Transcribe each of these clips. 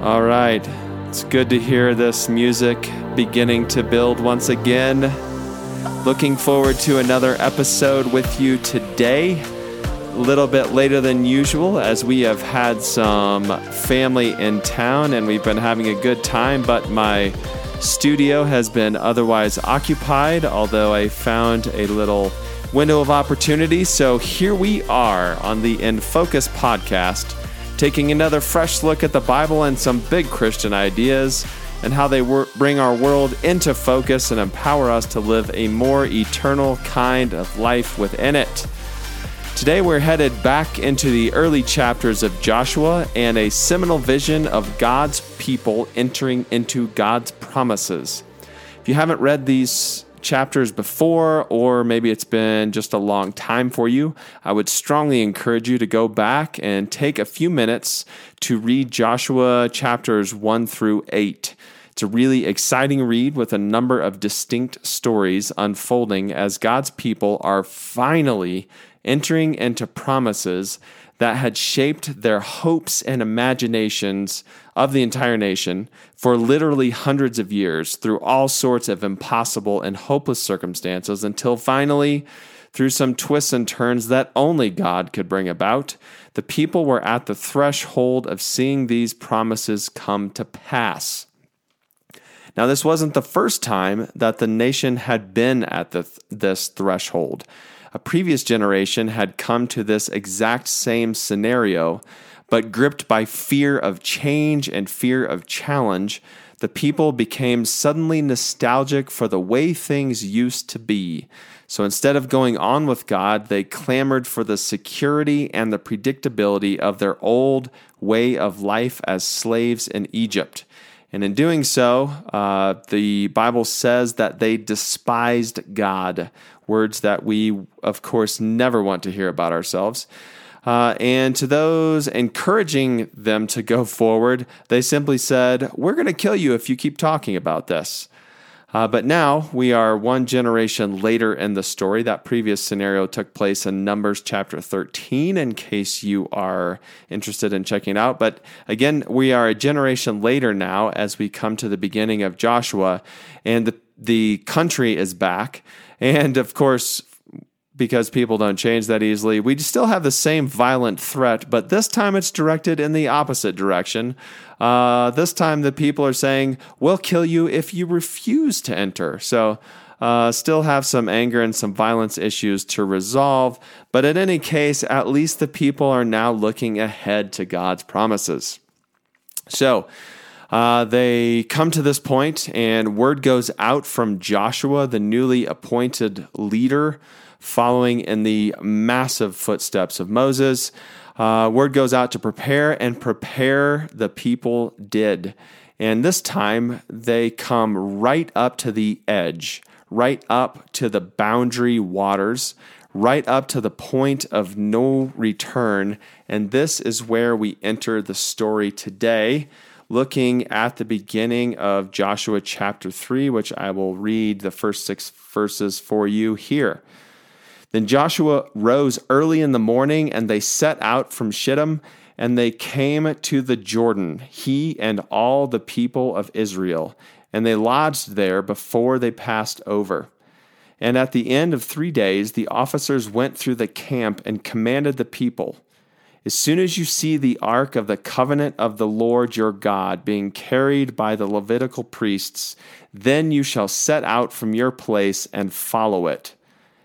All right. It's good to hear this music beginning to build once again. Looking forward to another episode with you today. A little bit later than usual as we have had some family in town and we've been having a good time, but my studio has been otherwise occupied, although I found a little window of opportunity. So here we are on the In Focus podcast taking another fresh look at the Bible and some big Christian ideas and how they wor- bring our world into focus and empower us to live a more eternal kind of life within it. Today, we're headed back into the early chapters of Joshua and a seminal vision of God's people entering into God's promises. If you haven't read these chapters before, or maybe it's been just a long time for you, I would strongly encourage you to go back and take a few minutes to read Joshua chapters 1 through 8. It's a really exciting read with a number of distinct stories unfolding as God's people are finally entering into promises that had shaped their hopes and imaginations of the entire nation for literally hundreds of years through all sorts of impossible and hopeless circumstances until finally, through some twists and turns that only God could bring about, the people were at the threshold of seeing these promises come to pass. Now, this wasn't the first time that the nation had been at the, this threshold. A previous generation had come to this exact same scenario, but gripped by fear of change and fear of challenge, the people became suddenly nostalgic for the way things used to be. So instead of going on with God, they clamored for the security and the predictability of their old way of life as slaves in Egypt. And in doing so, uh, the Bible says that they despised God, words that we, of course, never want to hear about ourselves. Uh, and to those encouraging them to go forward, they simply said, We're going to kill you if you keep talking about this. Uh, but now we are one generation later in the story. That previous scenario took place in Numbers chapter 13, in case you are interested in checking it out. But again, we are a generation later now as we come to the beginning of Joshua, and the, the country is back. And of course, because people don't change that easily. We still have the same violent threat, but this time it's directed in the opposite direction. Uh, this time the people are saying, We'll kill you if you refuse to enter. So, uh, still have some anger and some violence issues to resolve. But in any case, at least the people are now looking ahead to God's promises. So, uh, they come to this point, and word goes out from Joshua, the newly appointed leader following in the massive footsteps of Moses. Uh, word goes out to prepare, and prepare the people did. And this time they come right up to the edge, right up to the boundary waters, right up to the point of no return. And this is where we enter the story today, looking at the beginning of Joshua chapter 3, which I will read the first six verses for you here. Then Joshua rose early in the morning, and they set out from Shittim, and they came to the Jordan, he and all the people of Israel, and they lodged there before they passed over. And at the end of three days, the officers went through the camp and commanded the people As soon as you see the ark of the covenant of the Lord your God being carried by the Levitical priests, then you shall set out from your place and follow it.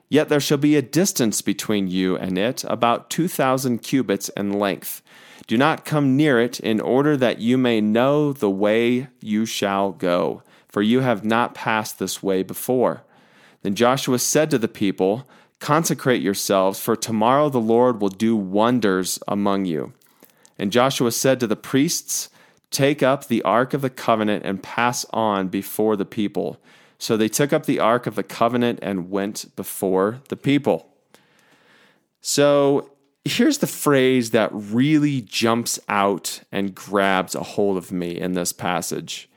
Yet there shall be a distance between you and it, about two thousand cubits in length. Do not come near it, in order that you may know the way you shall go, for you have not passed this way before. Then Joshua said to the people, Consecrate yourselves, for tomorrow the Lord will do wonders among you. And Joshua said to the priests, Take up the ark of the covenant and pass on before the people. So they took up the ark of the covenant and went before the people. So here's the phrase that really jumps out and grabs a hold of me in this passage.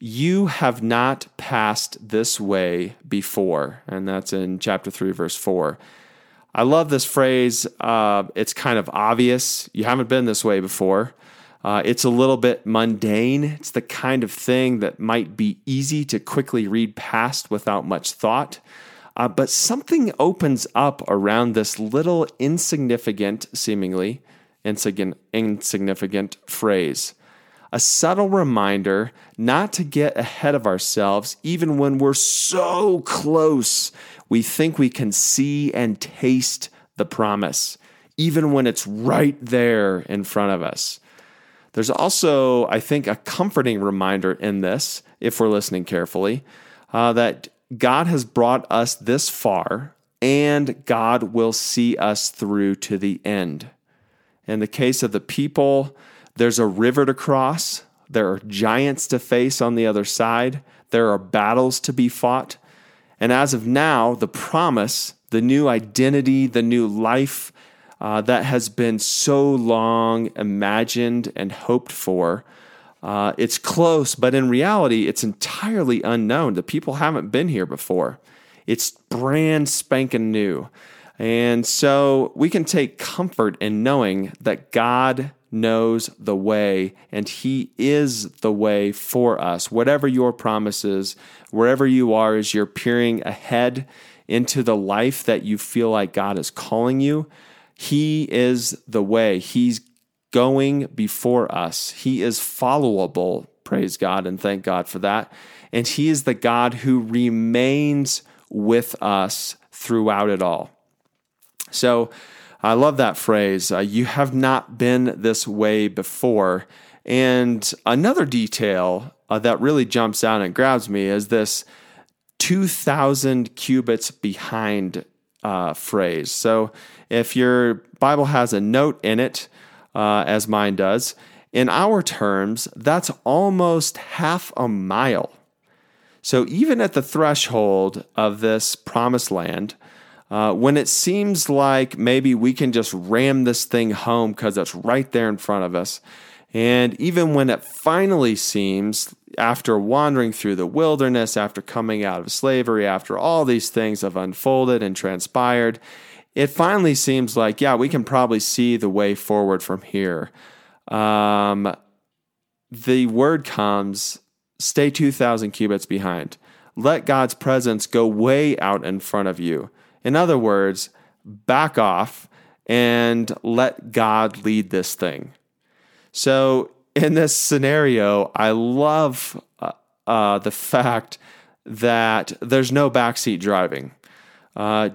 You have not passed this way before. And that's in chapter 3, verse 4. I love this phrase. Uh, it's kind of obvious. You haven't been this way before. Uh, it's a little bit mundane. It's the kind of thing that might be easy to quickly read past without much thought. Uh, but something opens up around this little insignificant, seemingly insignificant phrase. A subtle reminder not to get ahead of ourselves, even when we're so close we think we can see and taste the promise, even when it's right there in front of us. There's also, I think, a comforting reminder in this, if we're listening carefully, uh, that God has brought us this far and God will see us through to the end. In the case of the people, there's a river to cross, there are giants to face on the other side, there are battles to be fought. And as of now, the promise, the new identity, the new life uh, that has been so long imagined and hoped for uh, it's close, but in reality, it's entirely unknown. The people haven't been here before. It's brand spanking new. And so we can take comfort in knowing that God knows the way and He is the way for us. Whatever your promise is, wherever you are, as you're peering ahead into the life that you feel like God is calling you, He is the way. He's going before us. He is followable, praise God, and thank God for that. And He is the God who remains with us throughout it all. So I love that phrase. Uh, you have not been this way before. And another detail uh, that really jumps out and grabs me is this 2,000 cubits behind uh, phrase. So if your Bible has a note in it, uh, as mine does. In our terms, that's almost half a mile. So, even at the threshold of this promised land, uh, when it seems like maybe we can just ram this thing home because it's right there in front of us, and even when it finally seems, after wandering through the wilderness, after coming out of slavery, after all these things have unfolded and transpired, it finally seems like, yeah, we can probably see the way forward from here. Um, the word comes stay 2,000 cubits behind. Let God's presence go way out in front of you. In other words, back off and let God lead this thing. So, in this scenario, I love uh, uh, the fact that there's no backseat driving. Uh,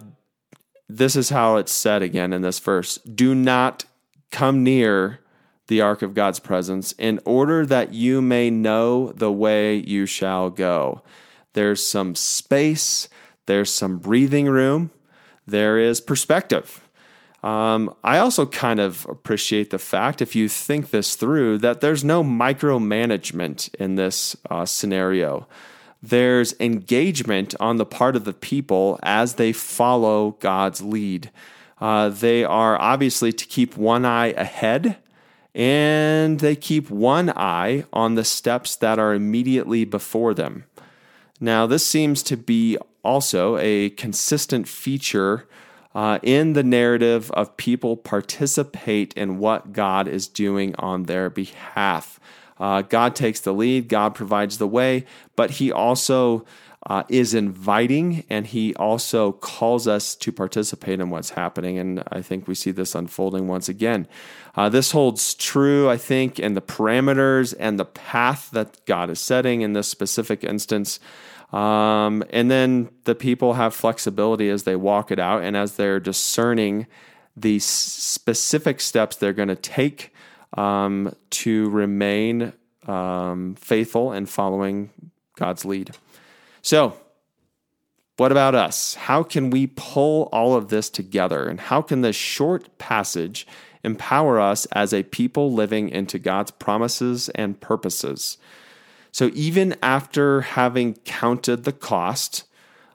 this is how it's said again in this verse Do not come near the ark of God's presence in order that you may know the way you shall go. There's some space, there's some breathing room, there is perspective. Um, I also kind of appreciate the fact, if you think this through, that there's no micromanagement in this uh, scenario there's engagement on the part of the people as they follow God's lead. Uh, they are obviously to keep one eye ahead and they keep one eye on the steps that are immediately before them. Now, this seems to be also a consistent feature uh, in the narrative of people participate in what God is doing on their behalf. Uh, God takes the lead, God provides the way, but He also uh, is inviting and He also calls us to participate in what's happening. And I think we see this unfolding once again. Uh, this holds true, I think, in the parameters and the path that God is setting in this specific instance. Um, and then the people have flexibility as they walk it out and as they're discerning the specific steps they're going to take um, to remain um, faithful and following God's lead. So, what about us? How can we pull all of this together? And how can this short passage empower us as a people living into God's promises and purposes? So, even after having counted the cost,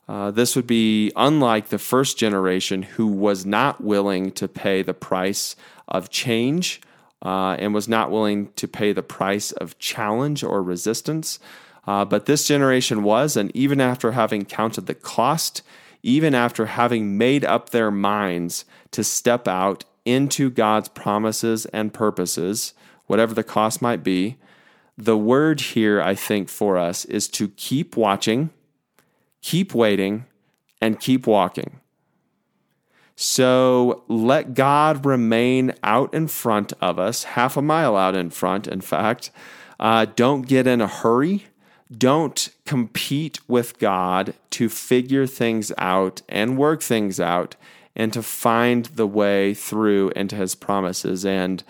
uh, this would be unlike the first generation who was not willing to pay the price of change uh, and was not willing to pay the price of challenge or resistance. Uh, but this generation was, and even after having counted the cost, even after having made up their minds to step out into God's promises and purposes, whatever the cost might be. The word here, I think, for us is to keep watching, keep waiting, and keep walking. So let God remain out in front of us, half a mile out in front, in fact. Uh, don't get in a hurry. Don't compete with God to figure things out and work things out and to find the way through into his promises. And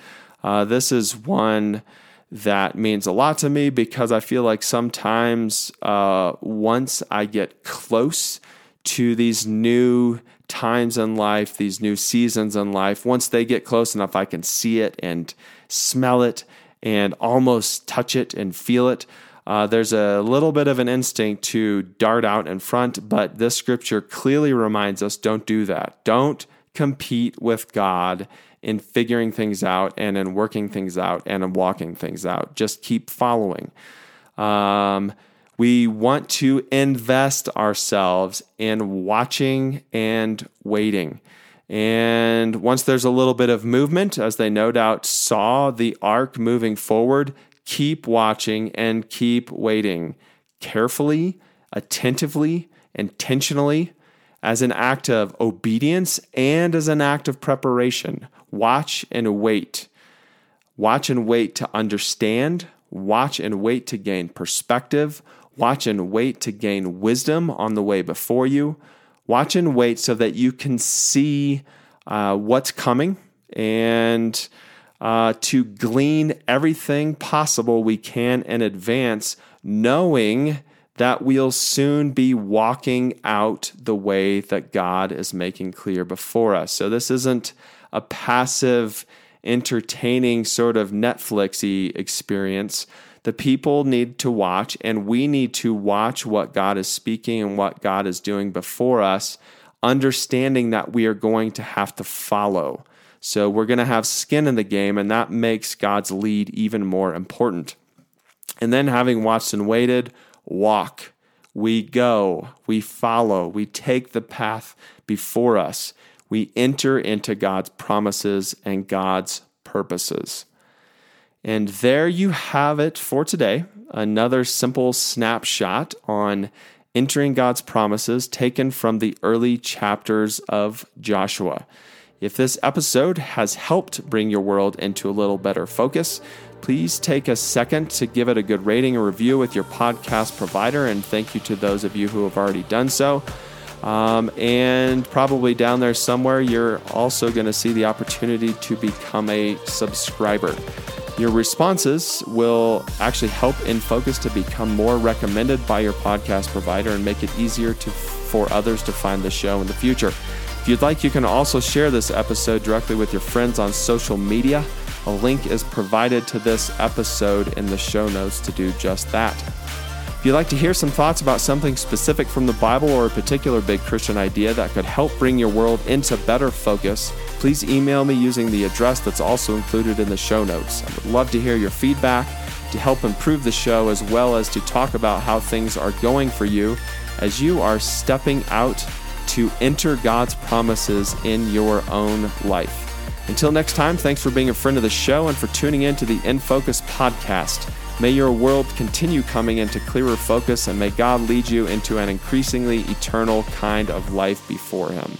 uh, this is one that means a lot to me because I feel like sometimes uh, once I get close to these new times in life, these new seasons in life, once they get close enough, I can see it and smell it and almost touch it and feel it. Uh, there's a little bit of an instinct to dart out in front, but this scripture clearly reminds us don't do that. Don't compete with God in figuring things out and in working things out and in walking things out. Just keep following. Um, we want to invest ourselves in watching and waiting. And once there's a little bit of movement, as they no doubt saw the ark moving forward, keep watching and keep waiting carefully, attentively, intentionally, as an act of obedience and as an act of preparation. Watch and wait. Watch and wait to understand. Watch and wait to gain perspective. Watch and wait to gain wisdom on the way before you. Watch and wait so that you can see uh, what's coming and uh, to glean everything possible we can in advance, knowing that we'll soon be walking out the way that God is making clear before us. So this isn't a passive, entertaining sort of Netflixy experience. The people need to watch, and we need to watch what God is speaking and what God is doing before us, understanding that we are going to have to follow. So we're going to have skin in the game, and that makes God's lead even more important. And then, having watched and waited, walk. We go, we follow, we take the path before us. We enter into God's promises and God's purposes. And there you have it for today. Another simple snapshot on entering God's promises taken from the early chapters of Joshua. If this episode has helped bring your world into a little better focus, please take a second to give it a good rating and review with your podcast provider. And thank you to those of you who have already done so. Um, and probably down there somewhere, you're also going to see the opportunity to become a subscriber. Your responses will actually help In Focus to become more recommended by your podcast provider and make it easier to, for others to find the show in the future. If you'd like, you can also share this episode directly with your friends on social media. A link is provided to this episode in the show notes to do just that. If you'd like to hear some thoughts about something specific from the Bible or a particular big Christian idea that could help bring your world into better focus, please email me using the address that's also included in the show notes. I would love to hear your feedback to help improve the show as well as to talk about how things are going for you as you are stepping out to enter God's promises in your own life. Until next time, thanks for being a friend of the show and for tuning in to the In Focus podcast. May your world continue coming into clearer focus and may God lead you into an increasingly eternal kind of life before Him.